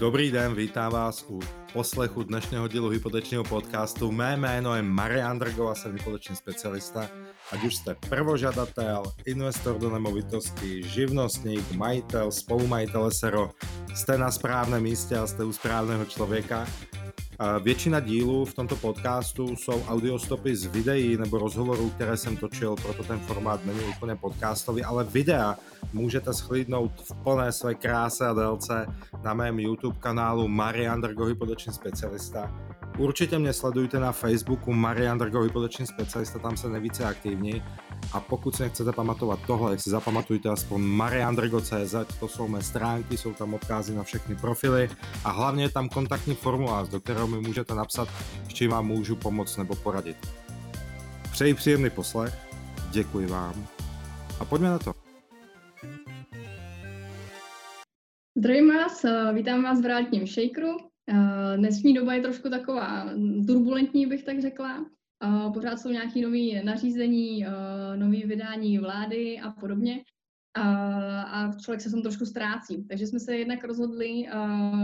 Dobrý den, vítám vás u poslechu dnešného dílu hypotečního podcastu. Mé jméno je Marian Drgo a jsem hypoteční specialista. Ať už jste prvožadatel, investor do nemovitosti, živnostník, majitel, spolumajitel SRO, jste na správném místě a jste u správného člověka. Většina dílů v tomto podcastu jsou audiostopy z videí nebo rozhovorů, které jsem točil, proto ten formát není úplně podcastový, ale videa můžete schlídnout v plné své kráse a délce na mém YouTube kanálu Marian Drgo Hypoteční specialista. Určitě mě sledujte na Facebooku Marian Drgo Hypoteční specialista, tam se nejvíce aktivní. A pokud si nechcete pamatovat tohle, si zapamatujte aspoň mariandrgo.cz, to jsou mé stránky, jsou tam odkazy na všechny profily a hlavně je tam kontaktní formulář, do kterého mi můžete napsat, s čím vám můžu pomoct nebo poradit. Přeji příjemný poslech, děkuji vám a pojďme na to. Zdravím vás, vítám vás v vrátním shakeru. Dnešní doba je trošku taková turbulentní, bych tak řekla. Pořád jsou nějaké nové nařízení, nové vydání vlády a podobně. A člověk se tom trošku ztrácí. Takže jsme se jednak rozhodli,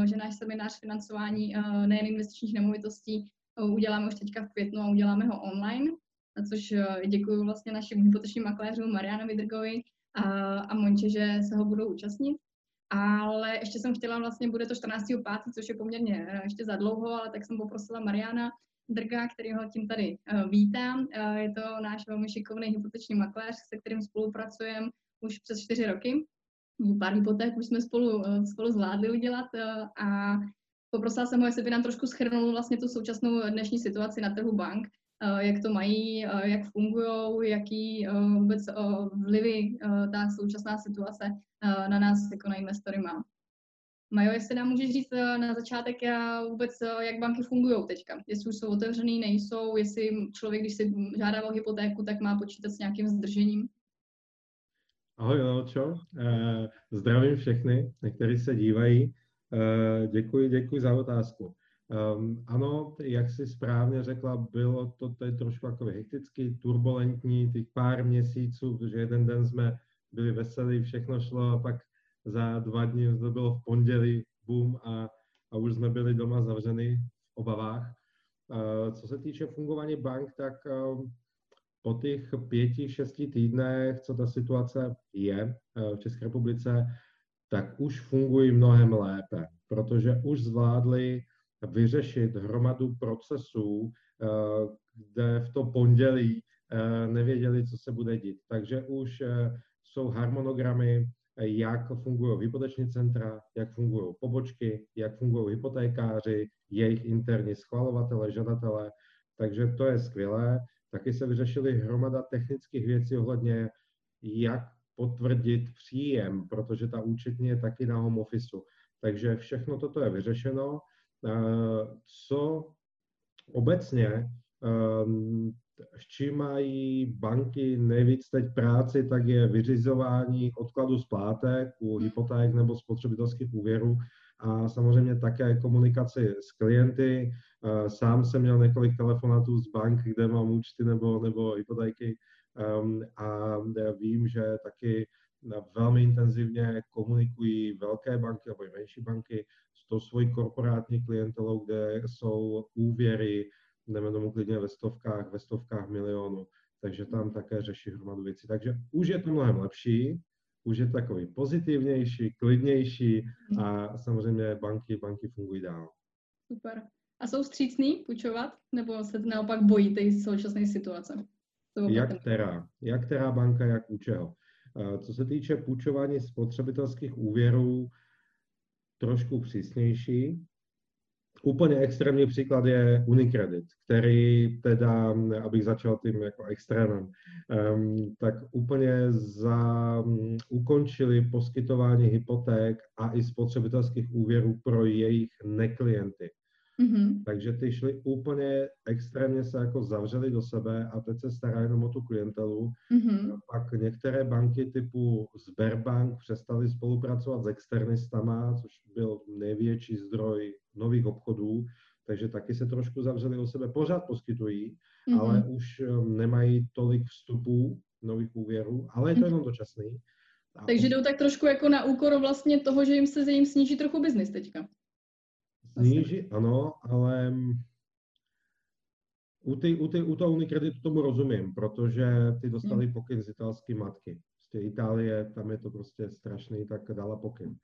že náš seminář financování nejen investičních nemovitostí uděláme už teďka v květnu a uděláme ho online, za což děkuji vlastně našim hypotečním makléřům Marianovi Drgovi a, a Monče, že se ho budou účastnit. Ale ještě jsem chtěla, vlastně bude to 14.5., což je poměrně eh, ještě za dlouho, ale tak jsem poprosila Mariana Drga, kterýho tím tady uh, vítám. Uh, je to náš velmi šikovný hypoteční makléř, se kterým spolupracujeme už přes čtyři roky. Pár hypoték už jsme spolu, uh, spolu zvládli udělat a poprosila jsem ho, jestli by nám trošku schrnul vlastně tu současnou dnešní situaci na trhu bank, jak to mají, jak fungují, jaký vůbec vlivy ta současná situace na nás jako na investory má. Majo, jestli nám můžeš říct na začátek vůbec, jak banky fungují teďka, jestli už jsou otevřený, nejsou, jestli člověk, když si žádá o hypotéku, tak má počítat s nějakým zdržením. Ahoj, Leočo. Zdravím všechny, kteří se dívají. Děkuji, děkuji za otázku. Um, ano, jak si správně řekla, bylo to tady trošku jako hektický, turbulentní, těch pár měsíců, protože jeden den jsme byli veselí, všechno šlo a pak za dva dny to bylo v pondělí, boom a, a už jsme byli doma zavřeni v obavách. Co se týče fungování bank, tak um, po těch pěti, šesti týdnech, co ta situace je uh, v České republice, tak už fungují mnohem lépe, protože už zvládli vyřešit hromadu procesů, eh, kde v to pondělí eh, nevěděli, co se bude dít. Takže už eh, jsou harmonogramy, jak fungují hypoteční centra, jak fungují pobočky, jak fungují hypotékáři, jejich interní schvalovatele, žadatele. Takže to je skvělé. Taky se vyřešily hromada technických věcí ohledně, jak potvrdit příjem, protože ta účetní je taky na home office. Takže všechno toto je vyřešeno. Eh, co obecně, ehm, s čím mají banky nejvíc teď práci, tak je vyřizování odkladu splátek u hypoték nebo spotřebitelských úvěrů a samozřejmě také komunikaci s klienty. Eh, sám jsem měl několik telefonátů z bank, kde mám účty nebo, nebo hypotéky ehm, a vím, že taky velmi intenzivně komunikují velké banky nebo i menší banky s tou svojí korporátní klientelou, kde jsou úvěry, jdeme tomu klidně ve stovkách, ve stovkách milionů, takže tam také řeší hromadu věcí. Takže už je to mnohem lepší, už je takový pozitivnější, klidnější a samozřejmě banky, banky fungují dál. Super. A jsou střícný půjčovat, nebo se naopak bojí té současné situace? Jak která? Jak která banka, jak u čeho? Co se týče půjčování spotřebitelských úvěrů, trošku přísnější. Úplně extrémní příklad je Unicredit, který teda, abych začal tím jako extrémem, um, tak úplně za, um, ukončili poskytování hypoték a i spotřebitelských úvěrů pro jejich neklienty. Mm-hmm. Takže ty šli úplně extrémně se jako zavřeli do sebe a teď se starají jenom o tu klientelu. Mm-hmm. Pak některé banky typu Sberbank přestaly spolupracovat s externistama, což byl největší zdroj nových obchodů, takže taky se trošku zavřeli o sebe. Pořád poskytují, mm-hmm. ale už um, nemají tolik vstupů nových úvěrů, ale je to mm-hmm. jenom dočasný. Takže jdou tak trošku jako na úkor vlastně toho, že jim se jim sníží trochu biznis teďka. Sníží, ano, ale u, ty, u, ty, u toho Unikreditu tomu rozumím, protože ty dostali hmm. pokyn z italské matky. Prostě Itálie, tam je to prostě strašný, tak dala pokyn.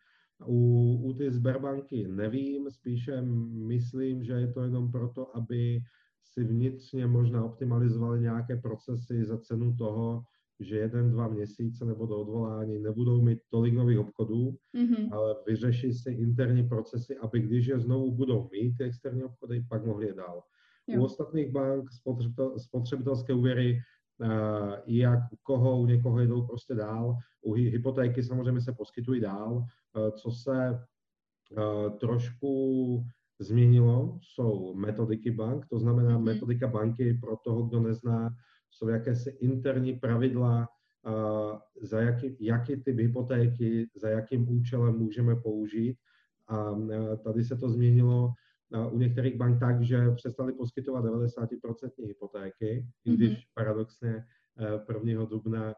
U, u ty Sberbanky nevím, spíše myslím, že je to jenom proto, aby si vnitřně možná optimalizovali nějaké procesy za cenu toho, že jeden, dva měsíce nebo do odvolání nebudou mít tolik nových obchodů, mm-hmm. ale vyřeší si interní procesy, aby když je znovu budou mít ty externí obchody, pak mohli je dál. Jo. U ostatních bank spotřebitel, spotřebitelské úvěry uh, jak u koho, u někoho jdou prostě dál. U hypotéky samozřejmě se poskytují dál. Uh, co se uh, trošku změnilo, jsou metodiky bank, to znamená mm-hmm. metodika banky pro toho, kdo nezná, jsou jakési interní pravidla, uh, za jaký, jaký typ hypotéky, za jakým účelem můžeme použít. A tady se to změnilo u některých bank tak, že přestali poskytovat 90% hypotéky, i když mm-hmm. paradoxně 1. dubna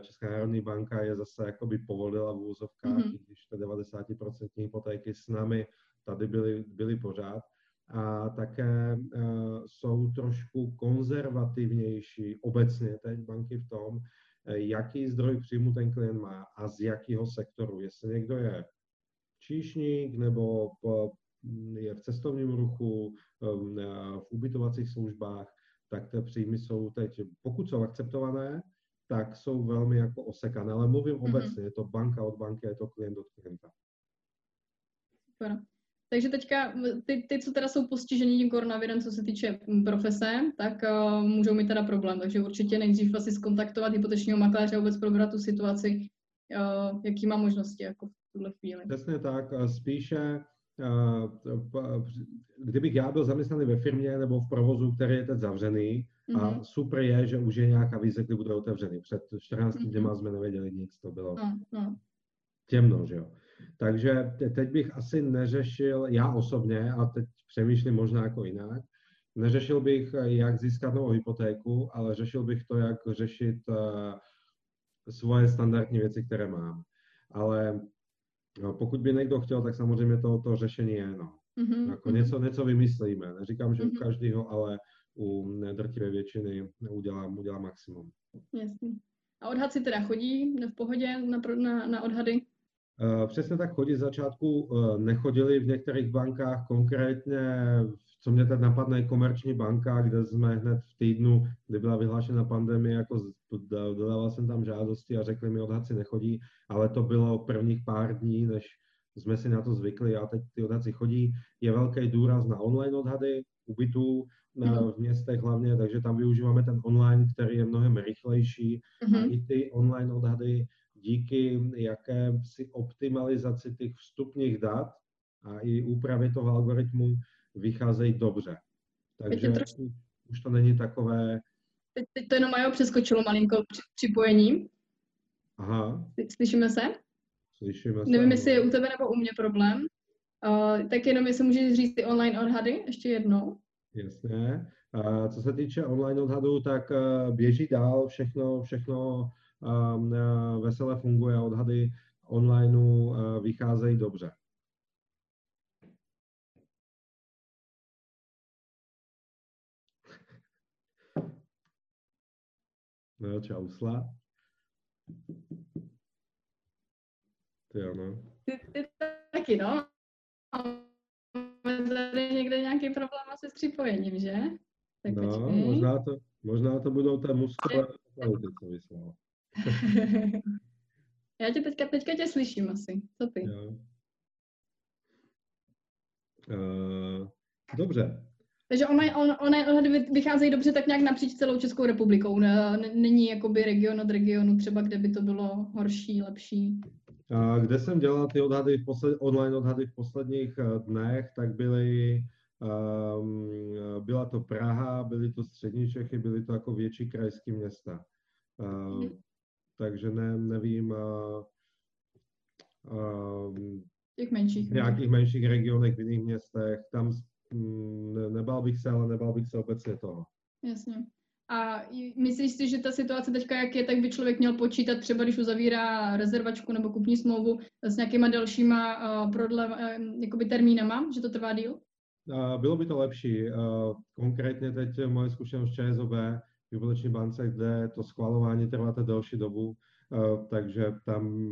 Česká národní banka je zase jakoby povolila v úzovkách, mm-hmm. když ty 90% hypotéky s námi tady byly, byly pořád. A také uh, jsou trošku konzervativnější obecně teď banky v tom, jaký zdroj příjmu ten klient má a z jakého sektoru. Jestli někdo je číšník nebo je v cestovním ruchu, v ubytovacích službách, tak ty příjmy jsou teď, pokud jsou akceptované, tak jsou velmi jako osekané. Ale mluvím mm-hmm. obecně, je to banka od banky, je to klient od klienta. Super. Takže teďka ty, ty, co teda jsou postiženi tím koronavirem, co se týče profese, tak uh, můžou mít teda problém. Takže určitě nejdřív asi skontaktovat hypotečního makléře a vůbec probrat tu situaci, uh, jaký má možnosti jako v tuhle chvíli. Přesně tak. Spíše kdybych já byl zaměstnaný ve firmě nebo v provozu, který je teď zavřený, mm-hmm. a mhm. super je, že už je nějaká vize, kdy bude otevřený. Před 14 mm-hmm. dněma jsme nevěděli nic, to bylo no, no. temno, že jo. Takže teď bych asi neřešil, já osobně, a teď přemýšlím možná jako jinak, neřešil bych, jak získat novou hypotéku, ale řešil bych to, jak řešit uh, svoje standardní věci, které mám. Ale pokud by někdo chtěl, tak samozřejmě to, to řešení je. No. Mm-hmm. Jako něco, něco vymyslíme. Neříkám, že mm-hmm. u mhm. každého, ale u drtivé většiny udělám, udělám maximum. Jasně. A odhad si teda chodí v pohodě na, na, na odhady? Uh, přesně tak chodí. Z začátku uh, nechodili v některých bankách, konkrétně co mě teď napadne, komerční banka, kde jsme hned v týdnu, kdy byla vyhlášena pandemie, jako dodával jsem tam žádosti a řekli mi, odhad si nechodí, ale to bylo prvních pár dní, než jsme si na to zvykli a teď ty odhady chodí. Je velký důraz na online odhady ubytů na, mhm. v městech hlavně, takže tam využíváme ten online, který je mnohem rychlejší mm-hmm. a mhm. i ty online odhady díky jakési optimalizaci těch vstupních dat a i úpravě toho algoritmu vycházejí dobře. Takže trošku... už to není takové... Teď, teď to jenom Majo přeskočilo malinko při, připojení. Aha. Slyšíme se? Slyšíme se. Nevím, jestli je u tebe nebo u mě problém. Uh, tak jenom jestli můžeš říct ty online odhady ještě jednou. Jasně. Uh, co se týče online odhadů, tak uh, běží dál, všechno, všechno um, uh, veselé funguje, odhady online uh, vycházejí dobře. No, čausla. Ty ano. Ty, ty taky, no. Máme tady někde nějaký problém asi s připojením, že? Tak no, možná to, možná to budou té muskové kvality, co vyslal. Já tě teďka, teďka tě slyším asi. Co ty? Jo. Uh, dobře. Takže online, on, online odhady vycházejí dobře tak nějak napříč celou Českou republikou. Není jakoby region od regionu třeba, kde by to bylo horší, lepší. Kde jsem dělal ty odhady v posled, online odhady v posledních eh, dnech, tak byly, um, byla to Praha, byly to střední Čechy, byly to jako větší krajské města. Uh, hmm. Takže ne, nevím, uh, uh, těch menších. V nějakých menších regionech v jiných městech, tam Mm, nebál bych se, ale nebál bych se obecně toho. Jasně. A myslíš si, že ta situace teďka, jak je, tak by člověk měl počítat třeba, když uzavírá rezervačku nebo kupní smlouvu s nějakýma dalšíma uh, prodle, uh, jakoby termínama, že to trvá díl? Bylo by to lepší. Konkrétně teď moje zkušenost ČSOB v hypoteční bance, kde to schvalování trvá delší dobu, takže tam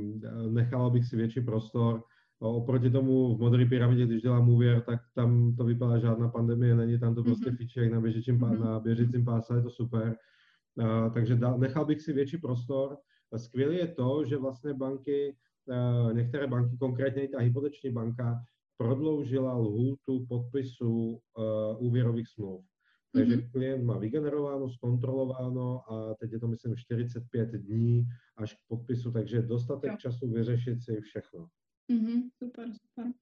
nechal bych si větší prostor. Oproti tomu v modré pyramidě, když dělám úvěr, tak tam to vypadá žádná pandemie, není tam to prostě mm-hmm. fiček na běžícím, mm-hmm. na běžícím páse, je to super. Takže nechal bych si větší prostor. Skvělé je to, že vlastně banky, některé banky, konkrétně i ta hypoteční banka, prodloužila lhůtu podpisu uh, úvěrových smluv. Takže mm-hmm. klient má vygenerováno, zkontrolováno a teď je to myslím 45 dní až k podpisu, takže dostatek jo. času vyřešit si všechno. Mm-hmm, super, super.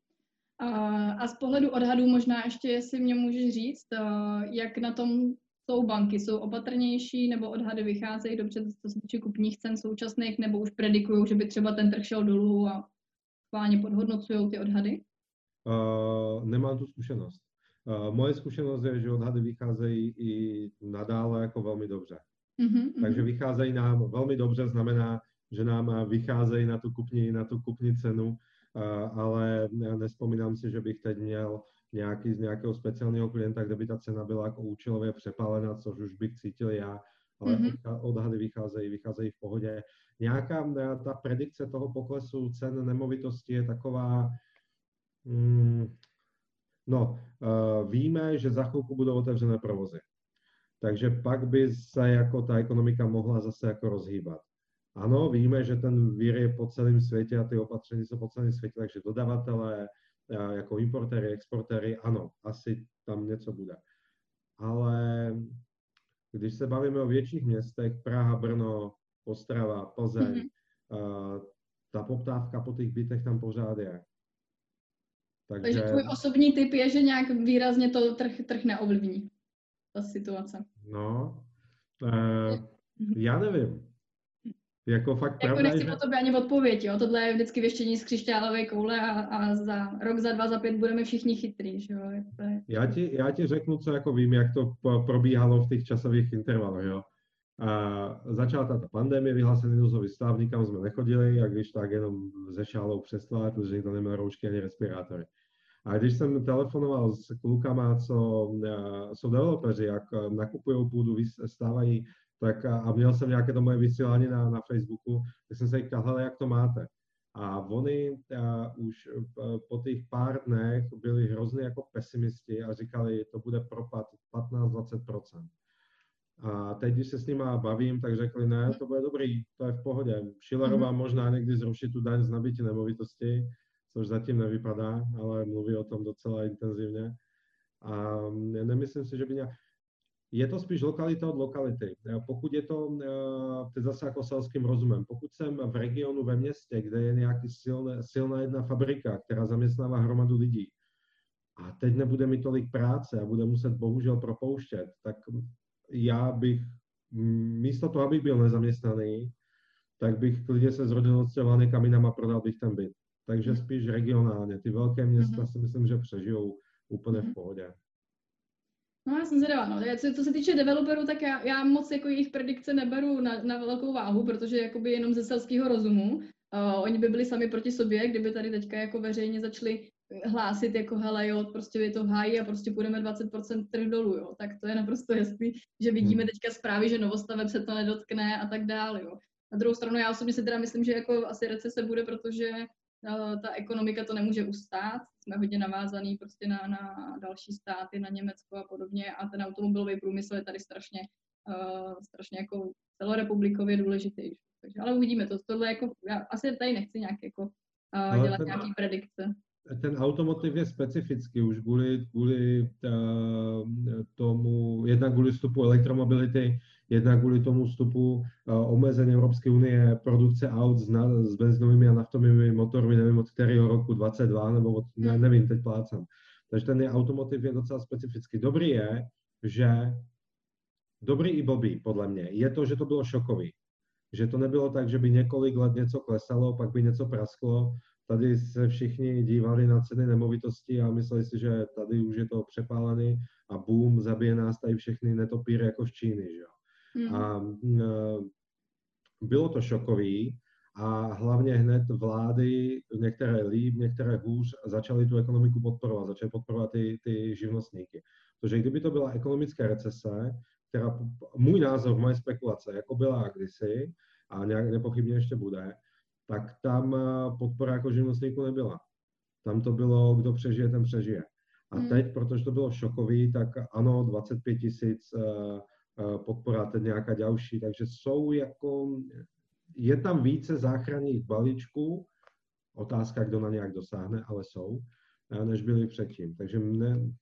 A, a z pohledu odhadů možná ještě, jestli mě můžeš říct, uh, jak na tom jsou banky, jsou opatrnější nebo odhady vycházejí dobře, co se týče kupních cen současných, nebo už predikují, že by třeba ten trh šel dolů a schválně podhodnocují ty odhady? Uh, nemám tu zkušenost. Uh, moje zkušenost je, že odhady vycházejí i nadále jako velmi dobře. Uh-huh, Takže vycházejí nám velmi dobře, znamená, že nám vycházejí na tu kupní, na tu kupní cenu, uh, ale nespomínám si, že bych teď měl nějaký z nějakého speciálního klienta, kde by ta cena byla jako účelově přepálená, což už bych cítil já, ale mm-hmm. odhady vycházejí, vycházejí v pohodě. Nějaká ta predikce toho poklesu cen nemovitosti je taková, Mm, no, uh, víme, že za chvilku budou otevřené provozy. Takže pak by se jako ta ekonomika mohla zase jako rozhýbat. Ano, víme, že ten vír je po celém světě a ty opatření jsou po celém světě, takže dodavatelé, eh, jako importéry, exportéry, ano, asi tam něco bude. Ale když se bavíme o větších městech, Praha, Brno, Ostrava, Plzeň, mm-hmm. ta poptávka po těch bytech tam pořád je. Takže... Takže tvůj osobní typ je, že nějak výrazně to trh, trh neovlivní, ta situace. No, uh, já nevím. Jako fakt jako pravda, nechci že... po tobě ani odpověď, jo. Tohle je vždycky věštění z křišťálové koule a, a za rok, za dva, za pět budeme všichni chytrý, že jo. Je... Já, ti, já ti řeknu, co jako vím, jak to probíhalo v těch časových intervalech, jo. A začala ta pandemie, vyhlásený nouzový stav, nikam jsme nechodili, a když tak jenom ze šálou přeslát, protože nikto neměl roušky ani respirátory. A když jsem telefonoval s klukama, co jsou developeři, jak nakupují půdu, stávají, tak a měl jsem nějaké to moje vysílání na, na Facebooku, tak jsem se jich ptal, jak to máte. A oni a, už po těch pár dnech byli hrozně jako pesimisti a říkali, to bude propad 15-20%. A teď, když se s nimi bavím, tak řekli, ne, to bude dobrý, to je v pohodě. Schillerová mm-hmm. možná někdy zruší tu daň z nabití nemovitosti, což zatím nevypadá, ale mluví o tom docela intenzivně. A nemyslím si, že by nějak... Je to spíš lokalita od lokality. Pokud je to, eh, to je zase jako selským rozumem, pokud jsem v regionu ve městě, kde je nějaký silné, silná jedna fabrika, která zaměstnává hromadu lidí, a teď nebude mi tolik práce a bude muset bohužel propouštět, tak já bych místo toho, abych byl nezaměstnaný, tak bych klidně se z rodiny odstěhoval někam jinam a prodal bych ten byt. Takže mhm. spíš regionálně. Ty velké města si myslím, že přežijou úplně v mhm. pohodě. No já jsem zvědavá, no. Co, co se týče developerů, tak já, já moc jako jejich predikce neberu na, na velkou váhu, protože jakoby jenom ze selského rozumu. Uh, oni by byli sami proti sobě, kdyby tady teďka jako veřejně začali hlásit jako hele jo, prostě je to hájí a prostě půjdeme 20% trh dolů, jo. Tak to je naprosto jasný, že vidíme hmm. teďka zprávy, že novostaveb se to nedotkne a tak dále, jo. Na druhou stranu já osobně si teda myslím, že jako asi recese bude, protože ta ekonomika to nemůže ustát. Jsme hodně navázaný prostě na, na další státy, na Německo a podobně a ten automobilový průmysl je tady strašně, uh, strašně jako celorepublikově důležitý. Takže, ale uvidíme to. Tohle jako, já asi tady nechci nějak jako uh, dělat nějaký predikce ten automotiv je specifický už kvůli, kvůli uh, tomu, jednak kvůli vstupu elektromobility, jednak kvůli tomu vstupu uh, omezení Evropské unie produkce aut s, na, s benzinovými a naftovými motory, nevím od kterého roku, 22, nebo od, ne, nevím, teď plácám. Takže ten automotiv je docela specifický. Dobrý je, že dobrý i blbý, podle mě, je to, že to bylo šokový. Že to nebylo tak, že by několik let něco klesalo, pak by něco prasklo, tady se všichni dívali na ceny nemovitosti a mysleli si, že tady už je to přepálený a boom, zabije nás tady všechny netopíry jako z Číny, že. Mm. A bylo to šokový a hlavně hned vlády, některé líp, některé hůř, začaly tu ekonomiku podporovat, začaly podporovat ty, ty živnostníky. Protože kdyby to byla ekonomická recese, která, můj názor, moje spekulace, jako byla kdysi, a nějak nepochybně ještě bude, tak tam eh, podpora jako živnostníků nebyla. Tam to bylo, kdo přežije, ten přežije. A hmm. teď, protože to bylo šokový, tak ano, 25 tisíc uh, podpora, teď nějaká další, takže jsou jako, je tam více záchranných balíčků, otázka, kdo na nějak dosáhne, ale jsou, než byly předtím. Takže mne,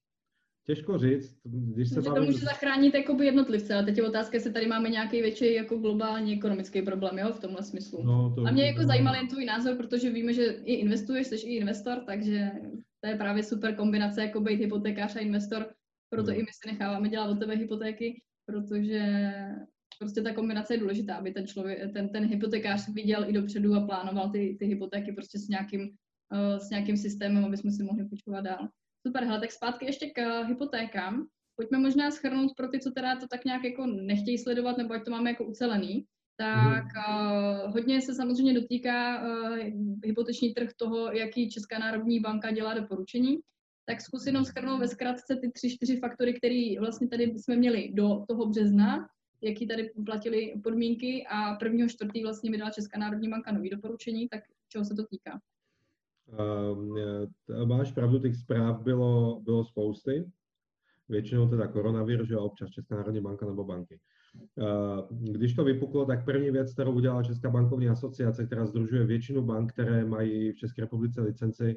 Těžko říct, když se bavím... to může zachránit jakoby jednotlivce, ale teď je otázka, jestli tady máme nějaký větší jako globální ekonomický problém, jo, v tomhle smyslu. No, to a mě jako zajímal jen tvůj názor, protože víme, že i investuješ, jsi i investor, takže to je právě super kombinace, jako být hypotékář a investor, proto no. i my si necháváme dělat od tebe hypotéky, protože prostě ta kombinace je důležitá, aby ten člověk, ten, ten hypotékář viděl i dopředu a plánoval ty, ty hypotéky prostě s nějakým, uh, s nějakým systémem, aby jsme si mohli půjčovat dál. Super, hele, tak zpátky ještě k uh, hypotékám. Pojďme možná schrnout pro ty, co teda to tak nějak jako nechtějí sledovat, nebo ať to máme jako ucelený. Tak uh, hodně se samozřejmě dotýká uh, hypoteční trh toho, jaký Česká národní banka dělá doporučení. Tak zkus jenom schrnout ve zkratce ty tři, čtyři faktory, které vlastně tady jsme měli do toho března, jaký tady platily podmínky a prvního čtvrtý vlastně vydala Česká národní banka nový doporučení, tak čeho se to týká? Uh, máš pravdu, těch zpráv bylo, bylo spousty. Většinou teda koronavir, že občas Česká národní banka nebo banky. Uh, když to vypuklo, tak první věc, kterou udělala Česká bankovní asociace, která združuje většinu bank, které mají v České republice licenci,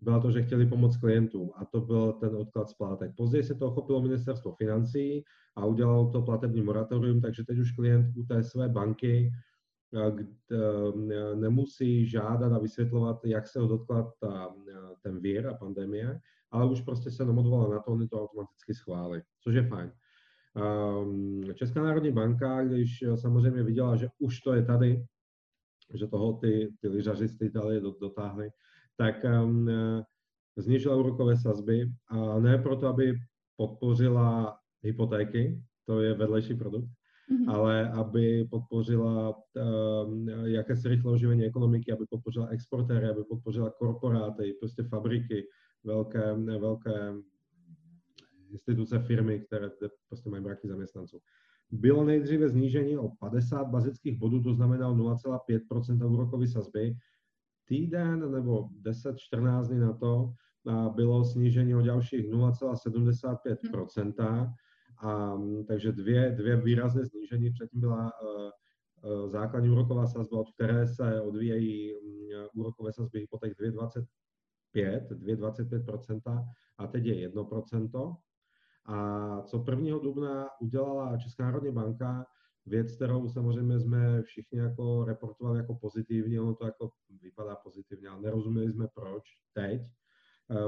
byla to, že chtěli pomoct klientům a to byl ten odklad splátek. Později se to ochopilo ministerstvo financí a udělalo to platební moratorium, takže teď už klient u té své banky nemusí žádat a vysvětlovat, jak se ho dotkla ta, ten vír a pandemie, ale už prostě se odvolá na to, oni to automaticky schválí, což je fajn. Česká národní banka, když samozřejmě viděla, že už to je tady, že toho ty, ty lyžaři z Itálie dotáhli, tak um, znižila úrokové sazby a ne proto, aby podpořila hypotéky, to je vedlejší produkt, mm-hmm. ale aby podpořila um, jakési rychlé oživení ekonomiky, aby podpořila exportéry, aby podpořila korporáty, prostě fabriky, velké, velké instituce, firmy, které prostě mají mraky zaměstnanců. Bylo nejdříve znížení o 50 bazických bodů, to znamená 0,5% úrokové sazby. Týden nebo 10-14 dní na to bylo snížení o dalších 0,75% a, mm, takže dvě, dvě výrazné snížení. Předtím byla uh, uh, základní úroková sazba, od které se odvíjejí um, úrokové sazby hypoték 2,25, 2,25% a teď je 1%. A co 1. dubna udělala Česká národní banka, věc, kterou samozřejmě jsme všichni jako reportovali jako pozitivní, ono to jako vypadá pozitivně, ale nerozuměli jsme proč teď,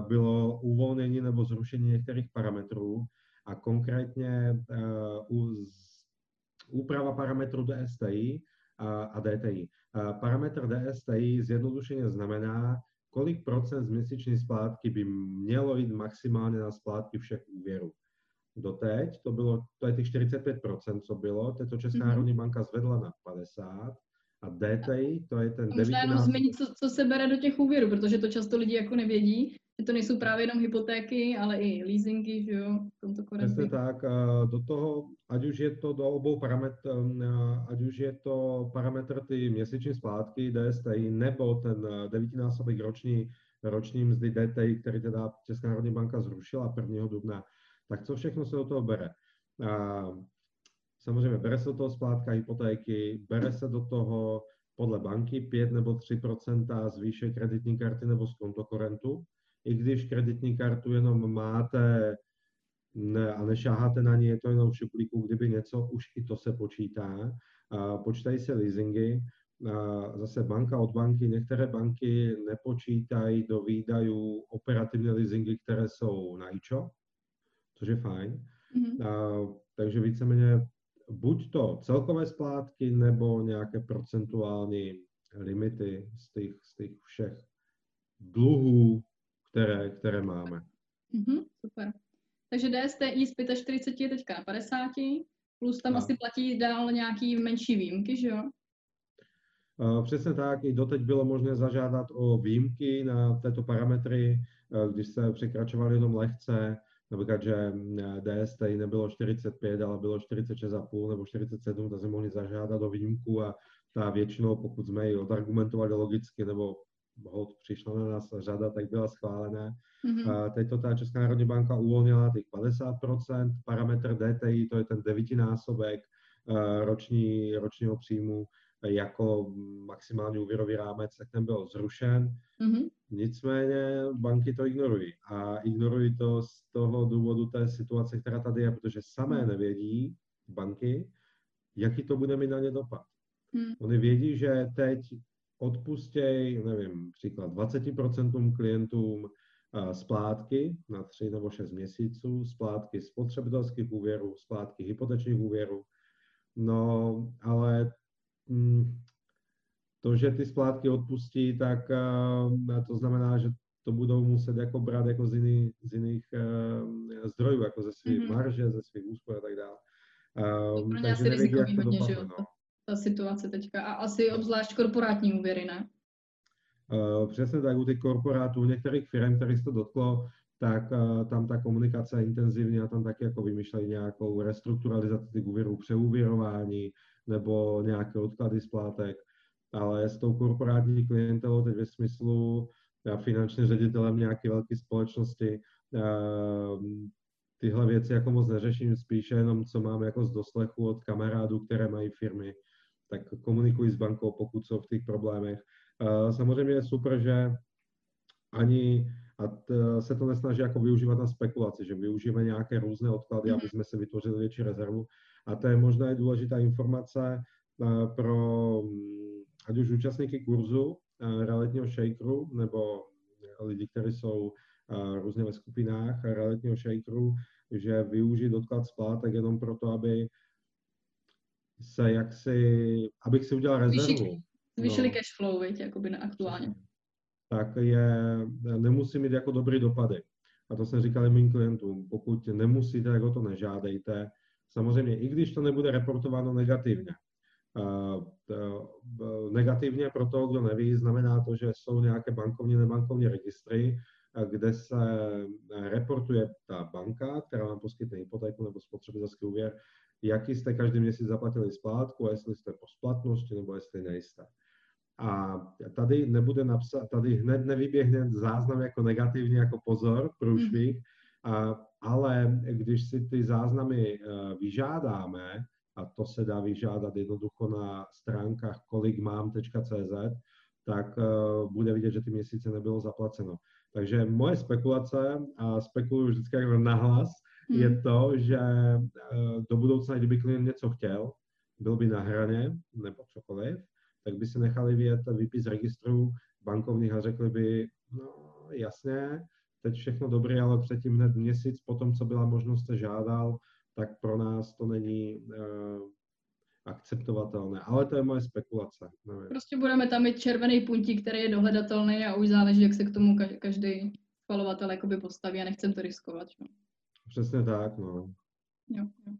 bylo uvolnění nebo zrušení některých parametrů, a konkrétně uh, úprava parametru DSTI a, DTI. Uh, parametr DSTI zjednodušeně znamená, kolik procent z měsíční splátky by mělo jít maximálně na splátky všech úvěrů. Doteď to bylo, to je těch 45%, co bylo, teď to Česká mm-hmm. národní banka zvedla na 50 a DTI, to je ten. Možná jenom změnit, co, co se bere do těch úvěrů, protože to často lidi jako nevědí že to nejsou právě jenom hypotéky, ale i leasingy, že jo, v tomto Přesně tak, do toho, ať už je to do obou parametrů, ať už je to parametr ty měsíční splátky DSTI, nebo ten devítinásobek roční, roční mzdy DTI, který teda Česká národní banka zrušila 1. dubna, tak co všechno se do toho bere? Samozřejmě bere se do toho splátka hypotéky, bere se do toho podle banky 5 nebo 3% z výše kreditní karty nebo z kontokorentu i když kreditní kartu jenom máte ne, a nešáháte na ní, je to jenom v šuplíku, kdyby něco, už i to se počítá. A počítají se leasingy, a zase banka od banky, některé banky nepočítají do výdajů operativní leasingy, které jsou na IČO, což je fajn. Mm-hmm. A, takže víceméně buď to celkové splátky, nebo nějaké procentuální limity z těch, z těch všech dluhů, které, které máme. Mm-hmm, super. Takže DSTI z 45 je teďka na 50, Plus tam no. asi platí dál nějaký menší výjimky, že jo? Přesně tak, i doteď bylo možné zažádat o výjimky na této parametry, když se překračovaly jenom lehce, například, že DST nebylo 45, ale bylo 46,5 nebo 47, tak jsme mohli zažádat o výjimku a ta většinou, pokud jsme ji odargumentovali logicky, nebo hod přišla na nás řada, tak byla schválená. Mm-hmm. Teď to ta Česká národní banka uvolnila těch 50%, parametr DTI, to je ten devítinásobek roční, ročního příjmu, jako maximální úvěrový rámec, tak ten byl zrušen. Mm-hmm. Nicméně banky to ignorují. A ignorují to z toho důvodu té situace, která tady je, protože samé mhm. nevědí banky, jaký to bude mít na ně dopad. Mm. Oni vědí, že teď odpustěj, nevím, příklad 20% klientům splátky na 3 nebo 6 měsíců, splátky spotřebitelských úvěrů, splátky hypotečních úvěrů. No, ale to, že ty splátky odpustí, tak to znamená, že to budou muset jako brát jako z, jiný, z jiných uh, zdrojů, jako ze svých mm-hmm. marže, ze svých úspor a tak dále. Um, takže asi nevědí, jak to dopadne, že no. ta situace teďka. A asi obzvlášť korporátní úvěry, ne? Uh, přesně tak, u těch korporátů, u některých firm, kterých se to dotklo, tak uh, tam ta komunikace je intenzivní a tam taky jako vymýšlejí nějakou restrukturalizaci těch úvěrů, přeúvěrování, nebo nějaké odklady splátek, ale s tou korporátní klientelou teď ve smyslu já finančním ředitelem nějaké velké společnosti ehm, tyhle věci jako moc neřeším, spíše jenom co mám jako z doslechu od kamarádů, které mají firmy, tak komunikuji s bankou, pokud jsou v těch problémech. Samozřejmě je super, že ani a t, se to nesnaží jako využívat na spekulaci, že využijeme nějaké různé odklady, aby jsme si vytvořili větší rezervu, a to je možná i důležitá informace eh, pro mm, ať už účastníky kurzu eh, realitního shakeru nebo lidi, kteří jsou eh, různě ve skupinách realitního shakeru, že využít odklad splátek jenom proto, aby se jaksi, abych si udělal rezervu. Zvýšili no, cash flow, víte, jakoby na aktuálně. Tak je, nemusí mít jako dobrý dopady. A to jsem říkal i mým klientům. Pokud nemusíte, jako to nežádejte. Samozřejmě, i když to nebude reportováno negativně. Negativně pro toho, kdo neví, znamená to, že jsou nějaké bankovní, nebankovní registry, kde se reportuje ta banka, která vám poskytne hypotéku nebo spotřebitelský úvěr, jaký jste každý měsíc zaplatili splátku, jestli jste po splatnosti nebo jestli nejste. A tady nebude napsat, tady hned nevyběhne záznam jako negativní, jako pozor, průšvih, a ale když si ty záznamy eh, vyžádáme, a to se dá vyžádat jednoducho na stránkách kolikmám.cz, tak eh, bude vidět, že ty měsíce nebylo zaplaceno. Takže moje spekulace, a spekuluju vždycky jako nahlas, hmm. je to, že eh, do budoucna, kdyby klient něco chtěl, byl by na hraně nebo cokoliv, tak by si nechali vyjet výpis registru bankovních a řekli by, no jasně, teď všechno dobré, ale předtím hned měsíc po tom, co byla možnost se žádal, tak pro nás to není uh, akceptovatelné. Ale to je moje spekulace. Nevím. Prostě budeme tam mít červený puntík, který je dohledatelný a už záleží, jak se k tomu každý schvalovatel jakoby postaví a nechcem to riskovat. Že? Přesně tak, no. Jo, jo.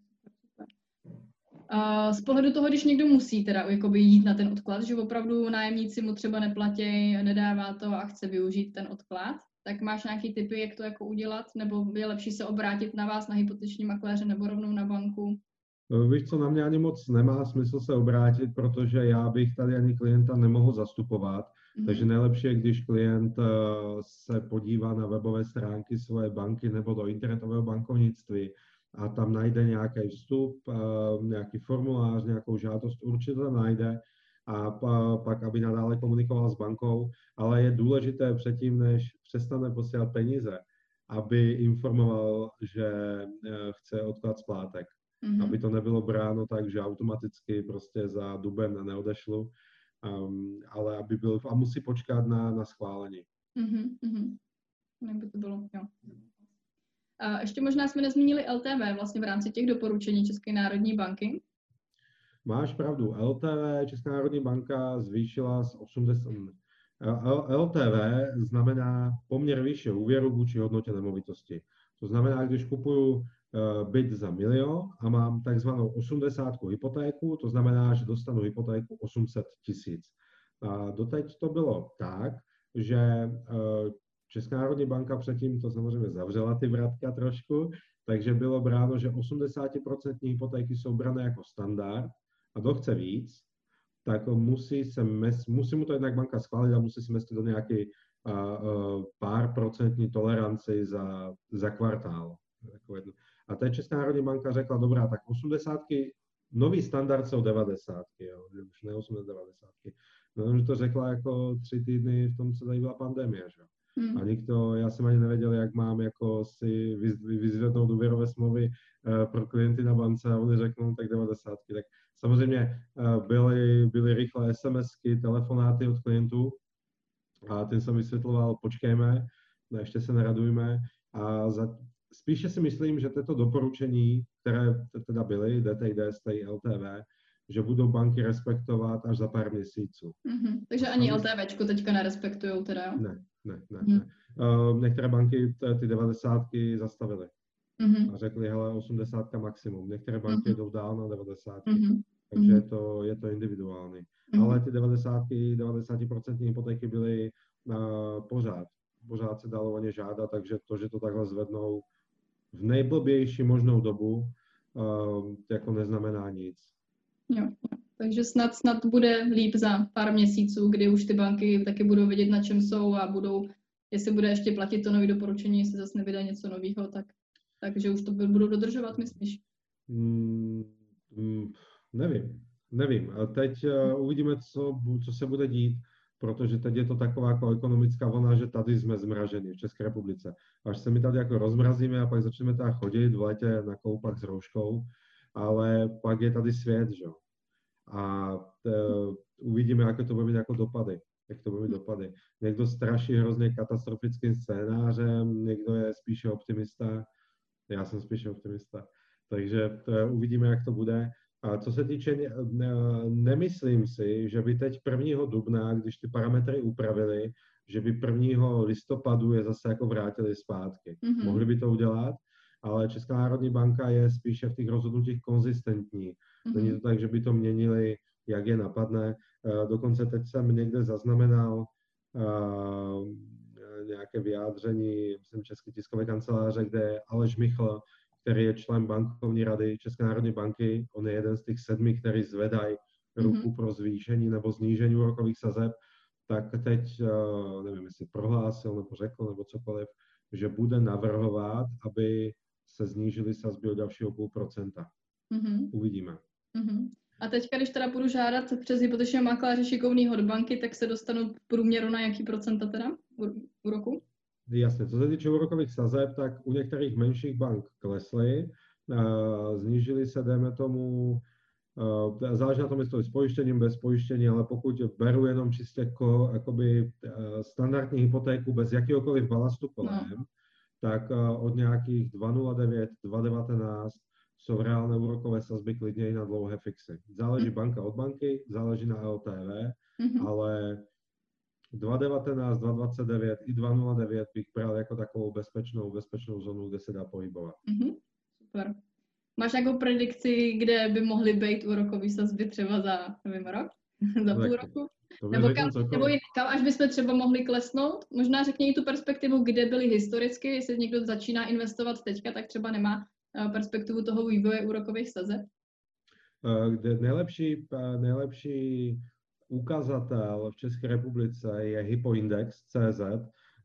A z pohledu toho, když někdo musí teda jakoby jít na ten odklad, že opravdu nájemníci mu třeba neplatí, nedává to a chce využít ten odklad, tak máš nějaký typy, jak to jako udělat, nebo je lepší se obrátit na vás, na hypoteční makléře, nebo rovnou na banku? No, víš co, na mě ani moc nemá smysl se obrátit, protože já bych tady ani klienta nemohl zastupovat. Mm-hmm. Takže nejlepší je, když klient uh, se podívá na webové stránky své banky nebo do internetového bankovnictví a tam najde nějaký vstup, uh, nějaký formulář, nějakou žádost, určitě najde a pak, aby nadále komunikoval s bankou, ale je důležité předtím, než přestane posílat peníze, aby informoval, že eh, chce odklad splátek. Mm-hmm. Aby to nebylo bráno tak, že automaticky prostě za duben neodešlu, um, ale aby byl, a musí počkat na, na schválení. Mm-hmm. Nebo to bylo, jo. A ještě možná jsme nezmínili LTV vlastně v rámci těch doporučení České národní banky. Máš pravdu, LTV Česká národní banka zvýšila z 80, LTV znamená poměr výše úvěru vůči hodnotě nemovitosti. To znamená, když kupuju byt za milion a mám takzvanou 80 hypotéku, to znamená, že dostanu hypotéku 800 tisíc. A doteď to bylo tak, že Česká národní banka předtím to samozřejmě zavřela ty vratka trošku, takže bylo bráno, že 80% hypotéky jsou brané jako standard a kdo chce víc, tak musí, se mes, musí mu to jednak banka schválit a musí se mestiť do nějaké a, pár procentní toleranci za, za kvartál. A teď Česká národní banka řekla, dobrá, tak 80 nový standard jsou 90, jo, už ne 80, 90. No, že to řekla jako tři týdny v tom, co tady byla pandemie, že? Hmm. A nikto, já jsem ani nevěděl, jak mám jako si vyzvednout úvěrové smlouvy uh, pro klienty na bance a oni řeknou tak 90. Tak samozřejmě uh, byly, byly rychlé SMSky, telefonáty od klientů a ten jsem vysvětloval, počkejme, no ještě se neradujme a za, spíše si myslím, že tyto doporučení, které teda byly, DTID, STI, LTV, že budou banky respektovat až za pár měsíců. Mm-hmm. Takže ani LTVčko teďka nerespektují teda, Ne, ne, ne. Ne. Uh, některé banky ty devadesátky zastavily mm-hmm. a řekli, hele, 80 maximum. Některé banky mm-hmm. jdou dál na 90. Mm-hmm. Takže je to, je to individuální. Mm-hmm. Ale ty 90, 90% hypotéky byly uh, pořád. Pořád se dalo o ně žádat, takže to, že to takhle zvednou v nejblbější možnou dobu, uh, jako neznamená nic. Jo, takže snad, snad bude líp za pár měsíců, kdy už ty banky taky budou vědět, na čem jsou a budou, jestli bude ještě platit to nové doporučení, jestli zase nevydá něco nového, tak, takže už to budou dodržovat, myslíš? Mm, mm, nevím, nevím. A teď uh, uvidíme, co, co se bude dít, protože teď je to taková jako ekonomická vlna, že tady jsme zmraženi v České republice. Až se my tady jako rozmrazíme a pak začneme tady chodit v létě na koupách s rouškou, ale pak je tady svět, že A t, uvidíme, jaké to bude mít jako dopady. Jak to bude mít dopady. Někdo straší hrozně katastrofickým scénářem, někdo je spíše optimista. Já jsem spíše optimista. Takže to, uvidíme, jak to bude. A co se týče, ne, nemyslím si, že by teď 1. dubna, když ty parametry upravili, že by 1. listopadu je zase jako vrátili zpátky. Mm-hmm. Mohli by to udělat, ale Česká národní banka je spíše v těch rozhodnutích konzistentní. Mm-hmm. Není to tak, že by to měnili, jak je napadne. Eh, dokonce teď jsem někde zaznamenal uh, nějaké vyjádření, myslím, České tiskové kanceláře, kde Aleš Michl, který je člen bankovní rady České národní banky, on je jeden z těch sedmi, který zvedají ruku mm-hmm. pro zvýšení nebo znížení úrokových sazeb, tak teď, uh, nevím, jestli prohlásil nebo řekl nebo cokoliv, že bude navrhovat, aby se znížily sazby o dalšího půl procenta. Mm-hmm. Uvidíme. Mm-hmm. A teďka, když teda budu žádat přes hypotečního makléře šikovného do banky, tak se dostanu v průměru na jaký procenta teda v roku? Jasně, co se týče úrokových sazeb, tak u některých menších bank klesly, uh, znížily se, dejme tomu, uh, záleží na tom, jestli to je s pojištěním, bez pojištění, ale pokud beru jenom čistě jako, jakoby, uh, standardní hypotéku bez jakéhokoliv balastu kolem, no tak eh, od nějakých 2,09, 2,19 jsou reálné úrokové sazby klidně i na dlouhé fixy. Záleží mm. banka od banky, záleží na LTV, mm-hmm. ale 2,19, 2,29 i 2,09 bych bral jako takovou bezpečnou, bezpečnou zónu, kde se dá pohybovat. Mm-hmm. Super. Máš nějakou predikci, kde by mohly být úrokové sazby třeba za, nevím, rok? za půl roku? Nebo, kam, nebo kam, až bychom třeba mohli klesnout? Možná řekni tu perspektivu, kde byli historicky, jestli někdo začíná investovat teďka, tak třeba nemá perspektivu toho vývoje úrokových sazeb? Eh, nejlepší, eh, nejlepší ukazatel v České republice je Hypoindex CZ,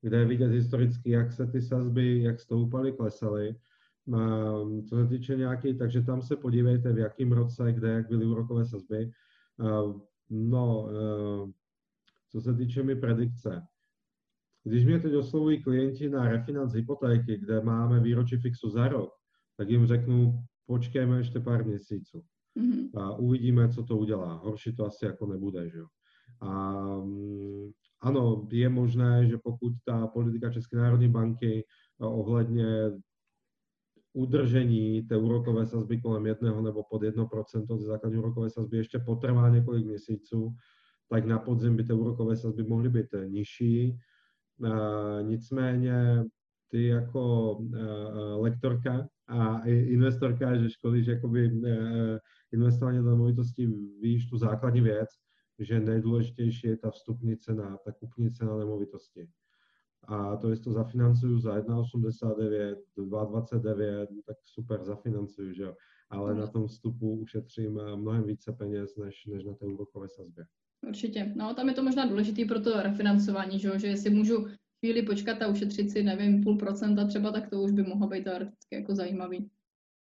kde je vidět historicky, jak se ty sazby, jak stoupaly, klesaly. Co se týče nějaký, takže tam se podívejte, v jakém roce, kde, jak byly úrokové sazby. No, eh, co se týče mi predikce, když mě teď oslovují klienti na refinanc hypotéky, kde máme výročí fixu za rok, tak jim řeknu, počkejme ještě pár měsíců mm-hmm. a uvidíme, co to udělá. Horší to asi jako nebude, že jo. A mm, ano, je možné, že pokud ta politika České národní banky ohledně udržení té úrokové sazby kolem jedného nebo pod 1% ze základní úrokové sazby ještě potrvá několik měsíců, tak na podzim by ty úrokové sazby mohly být nižší. Nicméně ty jako uh, lektorka a investorka, že školíš jakoby uh, investování do nemovitostí, víš tu základní věc, že nejdůležitější je ta vstupní cena, ta kupní cena nemovitosti. A to, jestli to zafinancuju za 1,89, 2,29, tak super, zafinancuju, že jo. Ale na tom vstupu ušetřím mnohem více peněz, než, než na té úrokové sazbě. Určitě. No, tam je to možná důležitý pro to refinancování, že, že jestli můžu chvíli počkat a ušetřit si, nevím, půl procenta třeba, tak to už by mohlo být teoreticky jako zajímavý.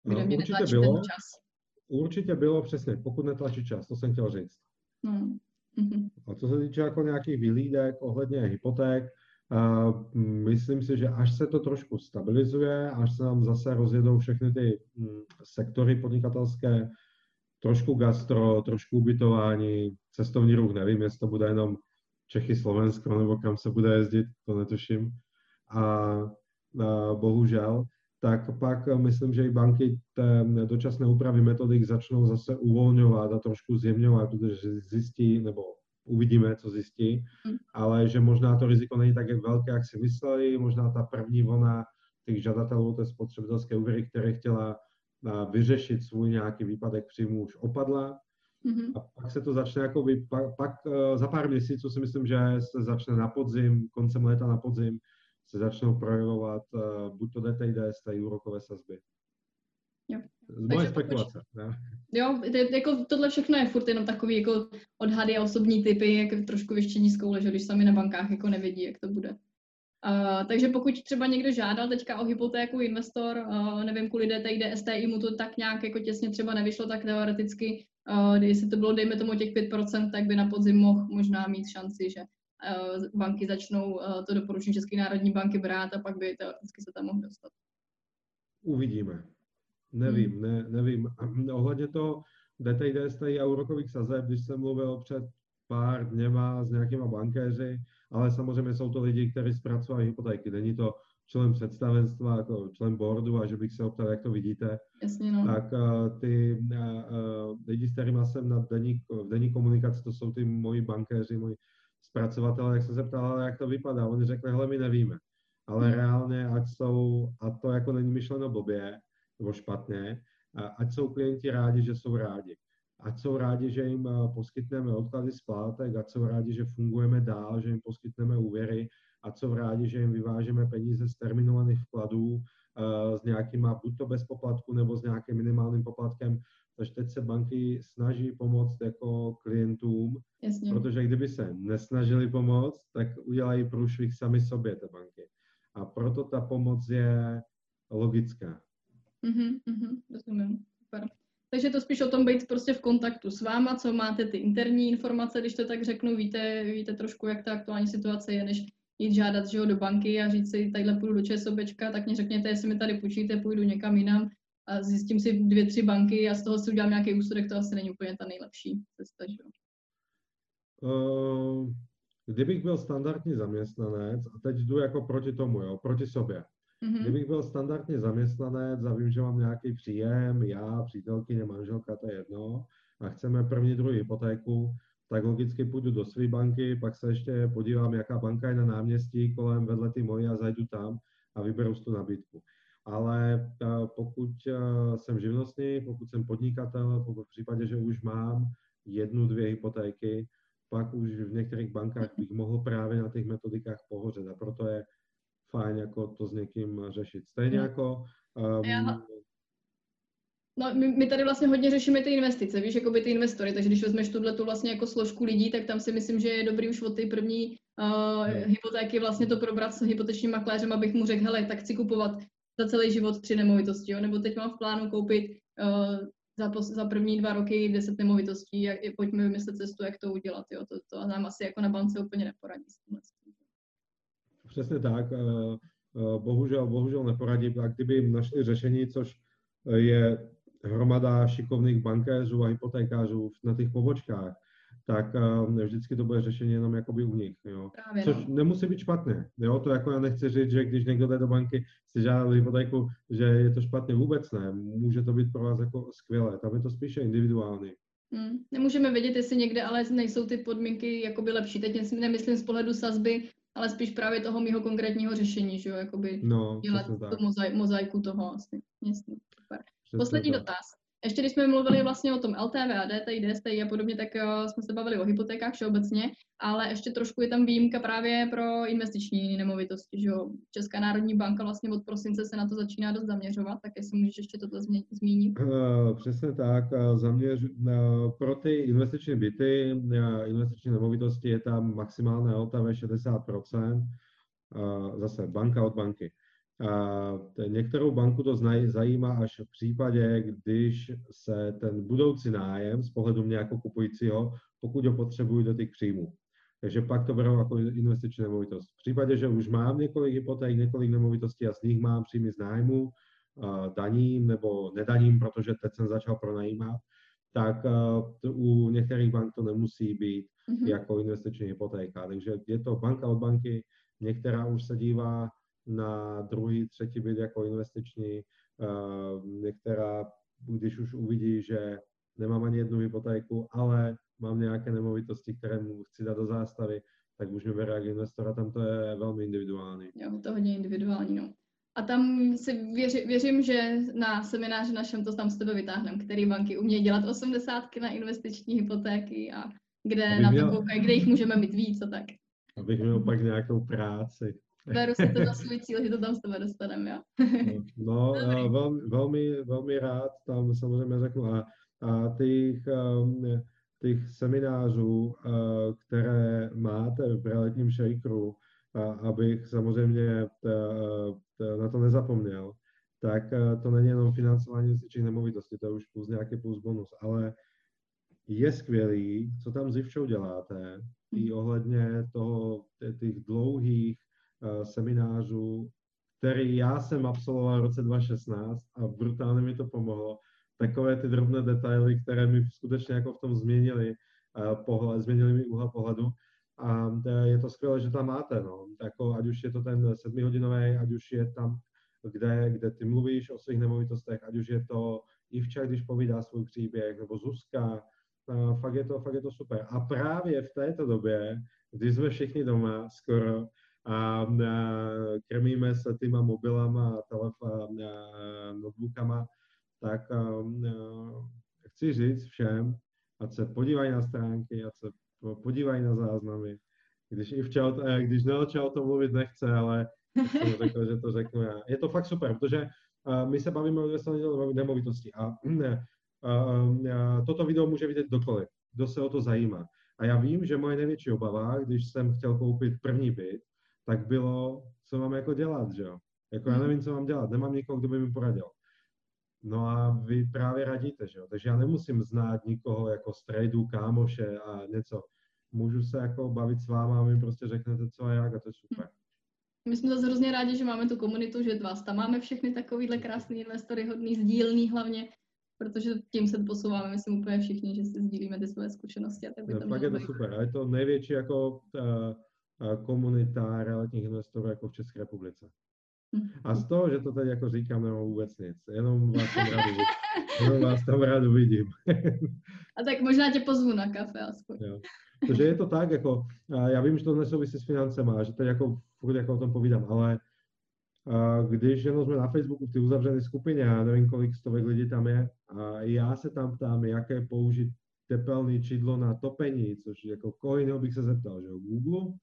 Kde no, mě určitě bylo, čas. Určitě bylo, přesně, pokud netlačí čas, to jsem chtěl říct. No. Mm-hmm. A co se týče jako nějakých vylídek ohledně hypoték, uh, myslím si, že až se to trošku stabilizuje, až se nám zase rozjedou všechny ty um, sektory podnikatelské, trošku gastro, trošku ubytování, cestovní ruch, nevím, jestli to bude jenom Čechy, Slovensko, nebo kam se bude jezdit, to netuším. A, a bohužel, tak pak myslím, že i banky té dočasné úpravy metodik začnou zase uvolňovat a trošku zjemňovat, protože zjistí, nebo uvidíme, co zjistí, hmm. ale že možná to riziko není tak velké, jak si mysleli, možná ta první vlna těch žadatelů té spotřebitelské úvěry, které chtěla vyřešit svůj nějaký výpadek příjmu, už opadla, Mm-hmm. A pak se to začne, jakoby, pak, pak uh, za pár měsíců si myslím, že se začne na podzim, koncem léta na podzim, se začnou projevovat uh, buď to DTID, té úrokové sazby. Jo. Z moje spekulace. Pokud, jo, to, jako tohle všechno je furt jenom takový jako odhady a osobní typy, jak trošku věštění z koule, že když sami na bankách jako nevědí, jak to bude. Uh, takže pokud třeba někdo žádal teďka o hypotéku investor, uh, nevím, kvůli DTID, STI mu to tak nějak jako těsně třeba nevyšlo, tak teoreticky jestli to bylo, dejme tomu těch 5%, tak by na podzim mohl možná mít šanci, že uh, banky začnou uh, to doporučení České národní banky brát a pak by teoreticky se tam mohl dostat. Uvidíme. Nevím, hmm. ne, nevím. Ohledně toho DTID, STI a úrokových sazeb, když jsem mluvil před pár dněma s nějakýma bankéři, ale samozřejmě jsou to lidi, kteří zpracovají hypotéky. Není to člen představenstva, jako člen boardu a že bych se optal, jak to vidíte, Jasně, no. tak uh, ty uh, lidi, s kterými jsem na denní, v denní komunikaci, to jsou ty moji bankéři, moji zpracovatelé, jak jsem se ptal, ale jak to vypadá. Oni řekli, hele, my nevíme. Ale hmm. reálně, ať jsou, a to jako není myšleno blbě, nebo špatně, ať jsou klienti rádi, že jsou rádi. Ať jsou rádi, že jim poskytneme odklady splátek, ať jsou rádi, že fungujeme dál, že jim poskytneme úvěry, a co v rádi, že jim vyvážeme peníze z terminovaných vkladů uh, s nějakýma, buď to bez poplatku, nebo s nějakým minimálním poplatkem. Takže teď se banky snaží pomoct jako klientům, Jasně. protože kdyby se nesnažili pomoct, tak udělají průšvih sami sobě ty banky. A proto ta pomoc je logická. Mhm, mhm, rozumím. Super. Takže to spíš o tom být prostě v kontaktu s váma, co máte ty interní informace, když to tak řeknu, víte, víte trošku, jak ta aktuální situace je, než jít žádat že jo, do banky a říct si, tadyhle půjdu do ČSOBčka, tak mě řekněte, jestli mi tady půjčíte, půjdu někam jinam a zjistím si dvě, tři banky a z toho si udělám nějaký úsudek, to asi není úplně ta nejlepší cesta, že jo. Uh, kdybych byl standardní zaměstnanec, a teď jdu jako proti tomu, jo, proti sobě. Mm-hmm. Kdybych byl standardní zaměstnanec a vím, že mám nějaký příjem, já, přítelkyně, manželka, to je jedno, a chceme první, druhý hypotéku, tak logicky půjdu do své banky, pak se ještě podívám, jaká banka je na náměstí kolem vedle ty moje a zajdu tam a vyberu tu nabídku. Ale eh, pokud eh, jsem živnostník, pokud jsem podnikatel, pokud v případě, že už mám jednu, dvě hypotéky, pak už v některých bankách bych mohl právě na těch metodikách pohořet a proto je fajn jako to s někým řešit. Stejně jako um, No, my, my tady vlastně hodně řešíme ty investice, víš, jako by ty investory, takže když vezmeš tuhle tu vlastně jako složku lidí, tak tam si myslím, že je dobrý už od té první uh, hypotéky vlastně to probrat s hypotečním makléřem, abych mu řekl, hele, tak chci kupovat za celý život tři nemovitosti, jo? nebo teď mám v plánu koupit uh, za, pos, za první dva roky deset nemovitostí, jak, pojďme vymyslet cestu, jak to udělat, jo? To, to nám asi jako na bance úplně neporadí. Přesně tak, uh, bohužel, bohužel neporadí, a kdyby našli řešení, což je hromada šikovných bankéřů a hypotékářů na těch pobočkách, tak uh, vždycky to bude řešení jenom jakoby u nich, jo. Právě, Což no. nemusí být špatné, jo, to jako já nechci říct, že když někdo jde do banky, si žádá hypotéku, že je to špatně, vůbec ne, může to být pro vás jako skvělé, tam je to spíše individuální. Hmm. Nemůžeme vědět, jestli někde ale nejsou ty podmínky jakoby lepší. Teď nemyslím z pohledu sazby, ale spíš právě toho mého konkrétního řešení, že jo, jakoby no, dělat tu mozai- mozaiku toho asi. Jasně, super. Poslední tak. dotaz. Ještě když jsme mluvili vlastně o tom LTV a DTI, DSTI a podobně, tak uh, jsme se bavili o hypotékách všeobecně, ale ještě trošku je tam výjimka právě pro investiční nemovitosti, že jo. Česká národní banka vlastně od prosince se na to začíná dost zaměřovat, tak jestli můžeš ještě toto zmínit. Uh, přesně tak, zaměř, uh, pro ty investiční byty, investiční nemovitosti je tam maximálné LTV 60%, uh, zase banka od banky. Některou banku to zajímá až v případě, když se ten budoucí nájem z pohledu mě jako kupujícího, pokud ho potřebují do těch příjmů. Takže pak to berou jako investiční nemovitost. V případě, že už mám několik hypoték, několik nemovitostí a z nich mám příjmy z nájmu, daním nebo nedaním, protože teď jsem začal pronajímat, tak u některých bank to nemusí být mm-hmm. jako investiční hypotéka. Takže je to banka od banky, některá už se dívá na druhý, třetí byt jako investiční. Některá, když už uvidí, že nemám ani jednu hypotéku, ale mám nějaké nemovitosti, které mu chci dát do zástavy, tak už mi bere jako investora, tam to je velmi individuální. Jo, to hodně individuální, no. A tam si věři, věřím, že na semináři našem to tam z tebe vytáhneme, který banky umějí dělat osmdesátky na investiční hypotéky a kde Abych na to měl... koukají, kde jich můžeme mít víc a tak. Abych měl pak nějakou práci. Beru si to za svůj cíl, že to tam s tebe dostaneme, jo. no, no velmi, velmi, velmi rád tam samozřejmě řeknu. A, a těch, um, těch seminářů, uh, které máte v realitním shakeru, a abych samozřejmě na to nezapomněl, tak uh, to není jenom financování investičních nemovitostí, to je už plus nějaký plus bonus, ale je skvělý, co tam s děláte, i ohledně toho, těch dlouhých seminářů, který já jsem absolvoval v roce 2016 a brutálně mi to pomohlo. Takové ty drobné detaily, které mi skutečně jako v tom změnili eh, pohled, změnili mi úhel pohledu. A eh, je to skvělé, že tam máte, no. Jako, ať už je to ten sedmihodinový, ať už je tam, kde, kde ty mluvíš o svých nemovitostech, ať už je to Ivča, když povídá svůj příběh, nebo Zuzka, fakt je, to, fakt je to super. A právě v této době, kdy jsme všichni doma skoro, a krmíme se týma mobilama a telefon, notebookama, tak chci říct všem, ať se podívají na stránky, ať se podívají na záznamy. Když i včel, když Nelča o mluvit nechce, ale řekl, že to řeknu já. Je to fakt super, protože my se bavíme o investování nemovitosti a, a, a toto video může vidět kdokoliv, kdo se o to zajímá. A já vím, že moje největší obava, když jsem chtěl koupit první byt, tak bylo, co mám jako dělat, že jo. Jako já hmm. nevím, co mám dělat, nemám nikoho, kdo by mi poradil. No a vy právě radíte, že jo. Takže já nemusím znát nikoho jako strejdu, kámoše a něco. Můžu se jako bavit s váma a mi prostě řeknete co a jak a to je super. My jsme zase hrozně rádi, že máme tu komunitu, že vás tam máme všechny takovýhle krásný investory, hodný, sdílný hlavně, protože tím se posouváme, myslím úplně všichni, že si sdílíme ty své zkušenosti. A tak by no, to pak je to super. A je to největší jako uh, komunita realitních investorů jako v České republice. A z toho, že to tady jako říkám, nemám vůbec nic. Jenom vás tam rád, jenom vás tam rád vidím. A tak možná tě pozvu na kafe aspoň. Jo. Takže je to tak, jako, já vím, že to nesouvisí s financema, že tady jako furt jako o tom povídám, ale když jenom jsme na Facebooku v té uzavřené skupině, já nevím, kolik stovek lidí tam je, a já se tam ptám, jaké použít tepelné čidlo na topení, což jako koho jiného bych se zeptal, že jo, Google,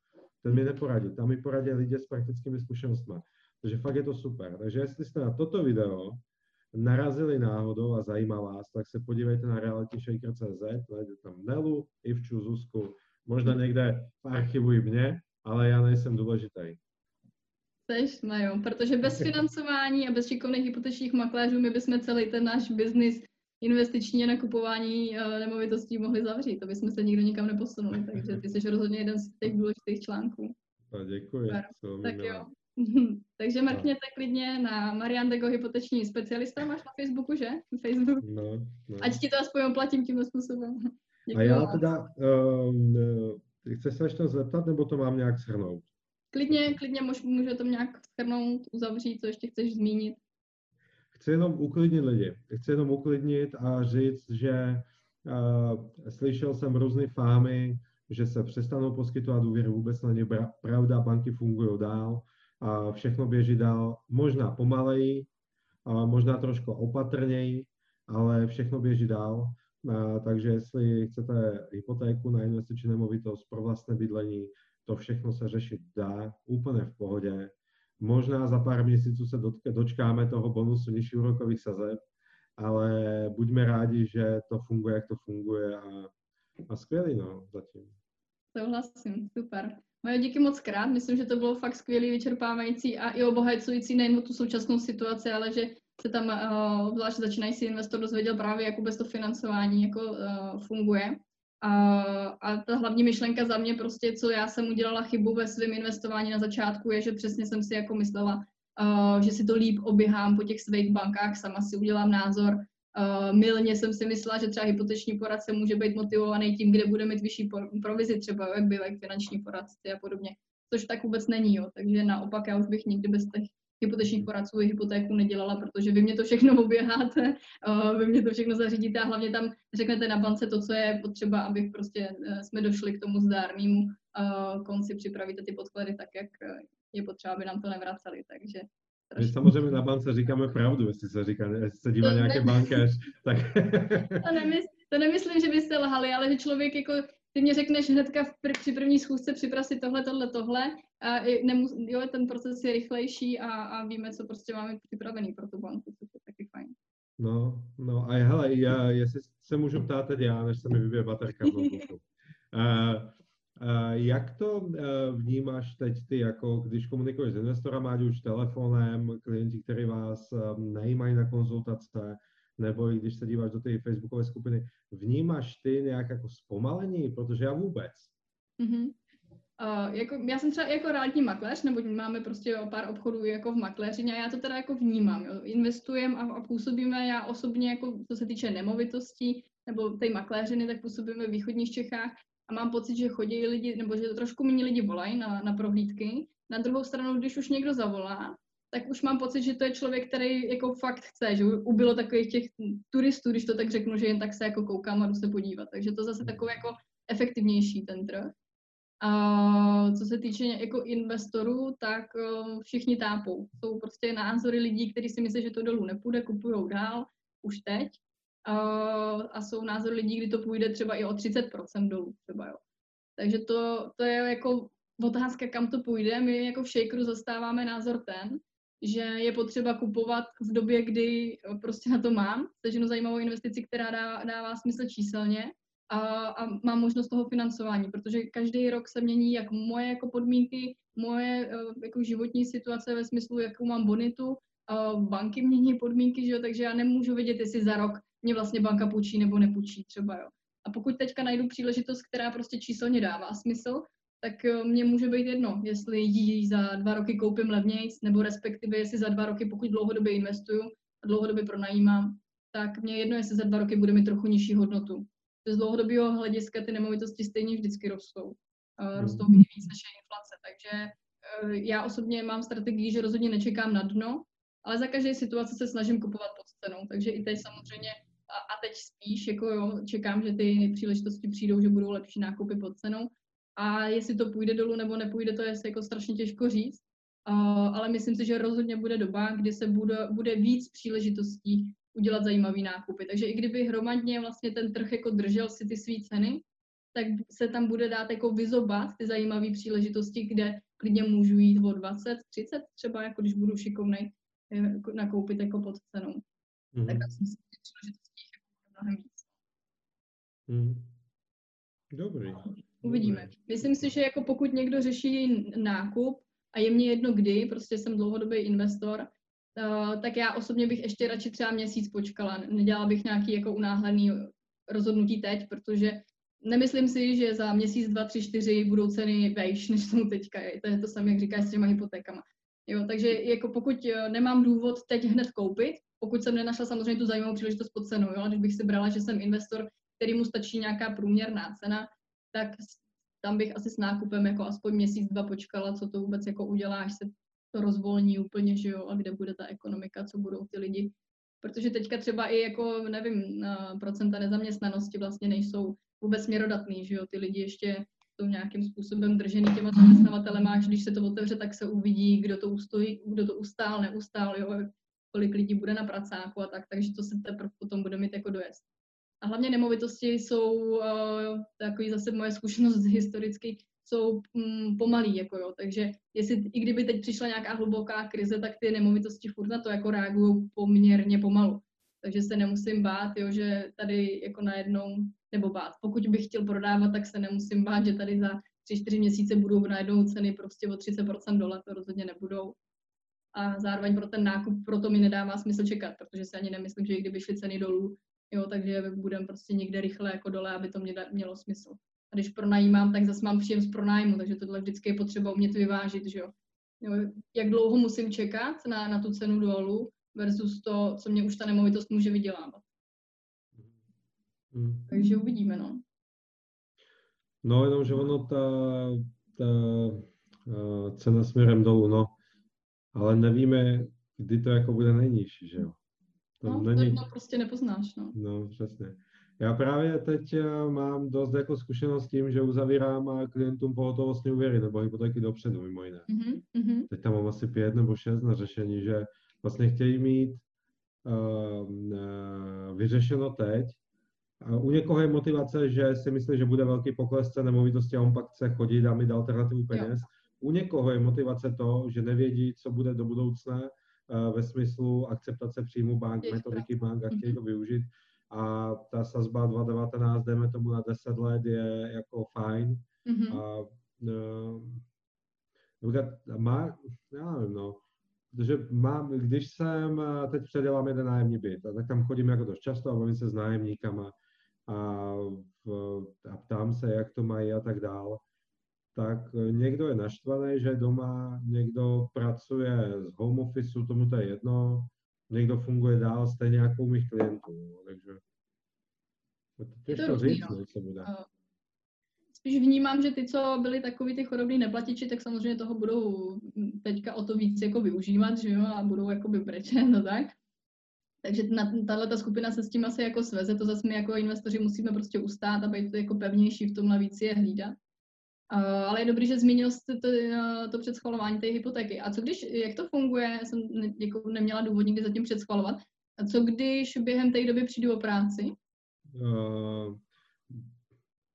ten mi neporadí. Tam mi poradí lidi s praktickými zkušenostmi. Takže fakt je to super. Takže jestli jste na toto video narazili náhodou a zajímá vás, tak se podívejte na realityshaker.cz, najde tam Nelu, Ivču, Zuzku, možná někde v archivu i mě, ale já nejsem důležitý. Seš, no jo, protože bez financování a bez šikovných hypotečních makléřů my bychom celý ten náš biznis investiční nakupování uh, nemovitostí mohli zavřít, to bychom se nikdo nikam neposunuli, takže ty jsi rozhodně jeden z těch důležitých článků. A děkuji. Tak jo. takže mrkněte klidně na Marian Dego, hypoteční specialista, máš na Facebooku, že? Facebook. No, no. Ať ti to aspoň oplatím tímhle způsobem. Děkuji a já teda, um, chceš se ještě zeptat, nebo to mám nějak shrnout? Klidně, klidně může to nějak shrnout, uzavřít, co ještě chceš zmínit chci jenom uklidnit lidi. Chci jenom uklidnit a říct, že uh, slyšel jsem různé fámy, že se přestanou poskytovat úvěry, vůbec není pravda, banky fungují dál, a všechno běží dál, možná pomaleji, a možná trošku opatrněji, ale všechno běží dál. A, takže jestli chcete hypotéku na investiční nemovitost pro vlastné bydlení, to všechno se řešit dá úplně v pohodě. Možná za pár měsíců se dočkáme toho bonusu nižších úrokových sazeb, ale buďme rádi, že to funguje, jak to funguje a, a skvělý, no, zatím. Souhlasím, super. Moje díky moc krát, myslím, že to bylo fakt skvělý, vyčerpávající a i obohacující nejen tu současnou situaci, ale že se tam uh, obzvlášť začínající investor dozvěděl právě, jak vůbec to financování jako uh, funguje. A, a ta hlavní myšlenka za mě prostě, co já jsem udělala chybu ve svém investování na začátku, je, že přesně jsem si jako myslela, uh, že si to líp oběhám po těch svých bankách, sama si udělám názor. Uh, milně jsem si myslela, že třeba hypoteční poradce může být motivovaný tím, kde bude mít vyšší provizi, třeba jak jak finanční poradci a podobně. Což tak vůbec není, jo. takže naopak já už bych nikdy bez těch hypotečních poradců i hypotéku nedělala, protože vy mě to všechno oběháte, uh, vy mě to všechno zařídíte a hlavně tam řeknete na bance to, co je potřeba, abych prostě uh, jsme došli k tomu zdárnému uh, konci, připravíte ty podklady tak, jak je potřeba, aby nám to nevraceli, takže my samozřejmě na bance říkáme pravdu, jestli se říká, jestli se dívá nějaký bankéř, tak... to, nemysl, to nemyslím, že byste lhali, ale že člověk jako ty mě řekneš hnedka v pr- při první schůzce připrav si tohle, tohle, tohle a nemus- jo, ten proces je rychlejší a, a víme, co prostě máme připravený pro tu banku, což je taky fajn. No, no a hele, já, jestli se můžu ptát teď já, než se mi vybije baterka v notebooku. Uh, uh, jak to uh, vnímáš teď ty, jako když komunikuješ s investorem, ať už telefonem, klienti, kteří vás um, najímají na konzultace, nebo i když se díváš do té facebookové skupiny, vnímáš ty nějak jako zpomalení, protože já vůbec. Mm-hmm. Uh, jako, já jsem třeba jako realitní makléř, nebo máme prostě pár obchodů jako v makléřině a já to teda jako vnímám. Jo. Investujem a, a působíme, já osobně, jako co se týče nemovitostí nebo té makléřiny, tak působíme v východních Čechách a mám pocit, že chodí lidi, nebo že trošku méně lidi volají na, na prohlídky. Na druhou stranu, když už někdo zavolá, tak už mám pocit, že to je člověk, který jako fakt chce, že ubylo takových těch turistů, když to tak řeknu, že jen tak se jako koukám a jdu se podívat. Takže to zase takový jako efektivnější ten trh. A co se týče jako investorů, tak všichni tápou. Jsou prostě názory lidí, kteří si myslí, že to dolů nepůjde, kupují dál, už teď. A jsou názory lidí, kdy to půjde třeba i o 30% dolů třeba, jo. Takže to, to je jako otázka, kam to půjde. My jako v Shakeru zastáváme názor ten, že je potřeba kupovat v době, kdy eh, prostě na to mám, seženu zajímavou investici, která dá, dává smysl číselně a, a mám možnost toho financování, protože každý rok se mění jak moje jako podmínky, moje eh, jako životní situace ve smyslu, jakou mám bonitu, a banky mění podmínky, že jo, takže já nemůžu vědět, jestli za rok mě vlastně banka půjčí nebo nepůjčí třeba, jo. A pokud teďka najdu příležitost, která prostě číselně dává smysl, tak eh, mě může být jedno, jestli ji za dva roky koupím levněji, nebo respektive jestli za dva roky, pokud dlouhodobě investuju a dlouhodobě pronajímám, tak mě jedno, jestli za dva roky bude mít trochu nižší hodnotu. Z dlouhodobého hlediska ty nemovitosti stejně vždycky rostou. Hmm. Rostou víc než je inflace. Takže eh, já osobně mám strategii, že rozhodně nečekám na dno, ale za každé situace se snažím kupovat pod cenou. Takže i teď samozřejmě a, a teď spíš jako jo, čekám, že ty příležitosti přijdou, že budou lepší nákupy pod cenou, a jestli to půjde dolů nebo nepůjde, to je jako strašně těžko říct. Uh, ale myslím si, že rozhodně bude doba, kdy se bude, bude víc příležitostí udělat zajímavý nákupy. Takže i kdyby hromadně vlastně ten trh jako držel si ty své ceny, tak se tam bude dát jako vyzobat ty zajímavé příležitosti, kde klidně můžu jít o 20, 30 třeba, jako když budu šikovnej jako nakoupit jako pod cenou. Mm-hmm. Tak si myslím, že příležitostí je mnohem víc. Mm. Dobrý. Uvidíme. Myslím si, že jako pokud někdo řeší nákup a je mě jedno kdy, prostě jsem dlouhodobý investor, uh, tak já osobně bych ještě radši třeba měsíc počkala. Nedělala bych nějaký jako unáhlený rozhodnutí teď, protože nemyslím si, že za měsíc, dva, tři, čtyři budou ceny vejš, než jsou teďka. To je to samé, jak říkáš s těma hypotékama. Jo, takže jako pokud eh, nemám důvod teď hned koupit, pokud jsem nenašla samozřejmě tu zajímavou příležitost pod cenou, jo, když bych si brala, že jsem investor, který mu stačí nějaká průměrná cena, tak tam bych asi s nákupem jako aspoň měsíc, dva počkala, co to vůbec jako udělá, až se to rozvolní úplně, že jo, a kde bude ta ekonomika, co budou ty lidi. Protože teďka třeba i jako, nevím, procenta nezaměstnanosti vlastně nejsou vůbec směrodatný, že jo, ty lidi ještě jsou nějakým způsobem držený těma zaměstnavateli, až když se to otevře, tak se uvidí, kdo to, ustojí, kdo to ustál, neustál, jo, kolik lidí bude na pracáku a tak, takže to se teprve potom bude mít jako dojezd. A hlavně nemovitosti jsou, uh, takový zase moje zkušenost historicky, jsou um, pomalý, jako jo, takže jestli, i kdyby teď přišla nějaká hluboká krize, tak ty nemovitosti furt na to jako reagují poměrně pomalu. Takže se nemusím bát, jo, že tady jako najednou, nebo bát, pokud bych chtěl prodávat, tak se nemusím bát, že tady za 3-4 měsíce budou najednou ceny prostě o 30% dole, to rozhodně nebudou. A zároveň pro ten nákup proto mi nedává smysl čekat, protože si ani nemyslím, že i kdyby šly ceny dolů, jo, takže budeme prostě někde rychle jako dole, aby to mě mělo smysl. A když pronajímám, tak zase mám příjem z pronájmu, takže tohle vždycky je potřeba umět vyvážit, že jo. jo jak dlouho musím čekat na, na tu cenu dolů versus to, co mě už ta nemovitost může vydělávat. Hmm. Takže uvidíme, no. No, jenom, že ono ta, ta uh, cena směrem dolů, no, ale nevíme, kdy to jako bude nejnižší, že jo. To no, není... to prostě nepoznáš, no. No, přesně. Já právě teď eh, mám dost jako zkušenost s tím, že uzavírám eh, klientům pohotovostní úvěry nebo hypotéky dopředu, mimo jiné. Mm-hmm. Teď tam mám asi pět nebo šest na řešení, že vlastně chtějí mít uh, uh, vyřešeno teď. A u někoho je motivace, že si myslí, že bude velký pokles cen nemovitosti a on pak chce chodit a mít alternativu peněz. Jo. U někoho je motivace to, že nevědí, co bude do budoucna ve smyslu akceptace příjmu bank, metodiky bank a chtějí mm-hmm. to využít a ta sazba 2,19, dejme tomu na 10 let, je jako fajn. Mm-hmm. A, uh, má, já nevím, no, protože mám, když jsem, teď předělám jeden nájemní byt, a tak tam chodím jako dost často a bavím se s nájemníkama a, a ptám se, jak to mají a tak dál, tak někdo je naštvaný, že doma, někdo pracuje z home office, tomu to je jedno, někdo funguje dál stejně jako u mých klientů. No, takže to těžko to říct, no. co bude. Spíš vnímám, že ty, co byli takový ty chorobní neplatiči, tak samozřejmě toho budou teďka o to víc jako využívat, že jo, a budou jako brečet, no tak. Takže tahle ta skupina se s tím asi jako sveze, to zase my jako investoři musíme prostě ustát a být to jako pevnější v tomhle víc je hlídat. Uh, ale je dobrý, že zmínil jste to, uh, to předschvalování té hypotéky. A co když, jak to funguje, já jsem jako neměla důvod nikdy zatím předschvalovat, a co když během té doby přijdu o práci? Uh,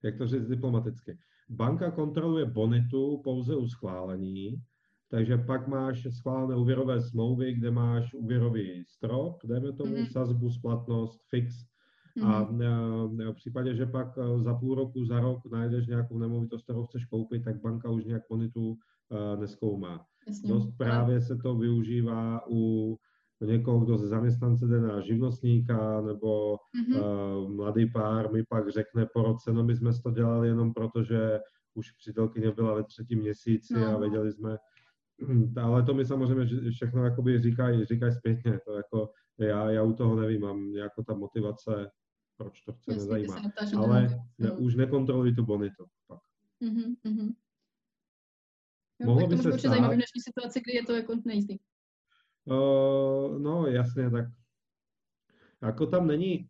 jak to říct diplomaticky? Banka kontroluje bonitu pouze u schválení, takže pak máš schválené úvěrové smlouvy, kde máš úvěrový strop, dejme tomu mm-hmm. sazbu, splatnost, fix, a mm-hmm. v případě, že pak e, za půl roku, za rok najdeš nějakou nemovitost, kterou chceš koupit, tak banka už nějak bonitu neskoumá. Jasně. Dost právě se to využívá u někoho, kdo ze zaměstnance jde na živnostníka, nebo mm-hmm. uh, mladý pár mi pak řekne po roce, no my jsme to dělali jenom proto, že už přítelkyně byla ve třetím měsíci no. a věděli jsme, ale to mi samozřejmě všechno jakoby říkají, říkají zpětně, to jako já, já u toho nevím, mám jako ta motivace proč to chce, Jasně, nezajímá. Ale ne, už nekontroluj tu bonitu. Pak. Mm-hmm, mm-hmm. Jo, Mohlo by se stát... zajímavé v dnešní situaci, kdy je to jako nejistý. Uh, no jasně, tak jako tam není...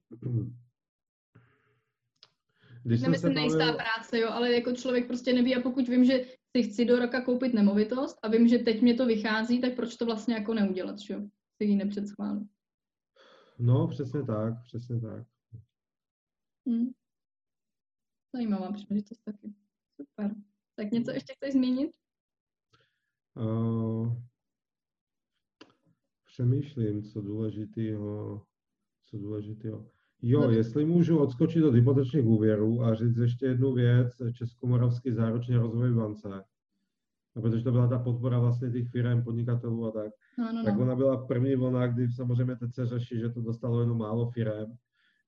Když Nemyslím nejistá bavil... práce, jo, ale jako člověk prostě neví a pokud vím, že si chci do roka koupit nemovitost a vím, že teď mě to vychází, tak proč to vlastně jako neudělat, že jo? Si ji nepředschválit. No, přesně tak, přesně tak. Hmm. Zajímavá příležitost taky. Super. Tak něco ještě chceš zmínit? Uh, přemýšlím, co důležitého, co důležitého. Jo, no, jestli můžu odskočit od hypotečních úvěrů a říct ještě jednu věc, Českomoravský záručně rozvoj bance, a protože to byla ta podpora vlastně těch firm, podnikatelů a tak, no, no, tak no. ona byla první vlna, kdy samozřejmě teď se řeší, že to dostalo jenom málo firm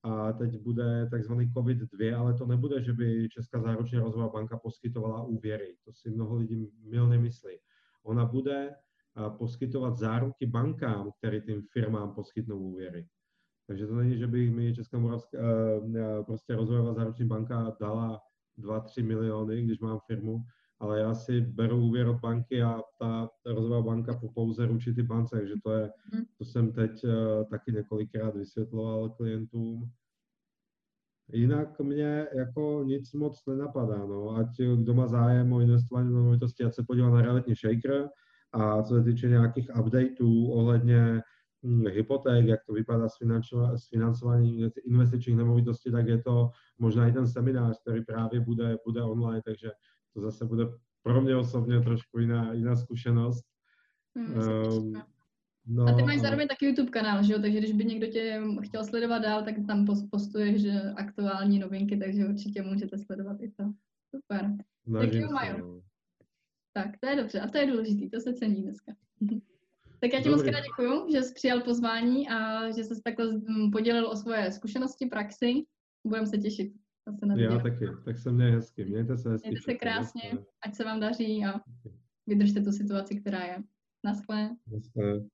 a teď bude takzvaný COVID-2, ale to nebude, že by Česká záručně rozvojová banka poskytovala úvěry. To si mnoho lidí milně myslí. Ona bude poskytovat záruky bankám, které tím firmám poskytnou úvěry. Takže to není, že by mi Česká Moravská prostě rozvojová záruční banka dala 2-3 miliony, když mám firmu, ale já si beru úvěr od banky a ta rozvojová banka pouze ručí ty bance, takže to je, mhm. to jsem teď uh, taky několikrát vysvětloval klientům. Jinak mě jako nic moc nenapadá, no. Ať kdo má zájem o investování do nemovitosti, ať se podívá na realitní shaker a co se týče nějakých updateů ohledně hm, hypoték, jak to vypadá s, s financováním investičních nemovitostí, tak je to možná i ten seminář, který právě bude, bude online, takže to zase bude pro mě osobně trošku jiná, jiná zkušenost. Hmm, um, no, a ty máš zároveň taky YouTube kanál, že jo? Takže když by někdo tě chtěl sledovat dál, tak tam postuješ aktuální novinky, takže určitě můžete sledovat i to. Super. Tak jo, Majo. No. Tak, to je dobře. A to je důležité, to se cení dneska. tak já ti moc krát děkuju, že jsi přijal pozvání a že jsi takhle podělil o svoje zkušenosti, praxi. Budeme se těšit. Zase na Já taky, tak se měj hezky. Mějte se hezky. Mějte se krásně, ať se vám daří a vydržte tu situaci, která je. Naschle. Naschle.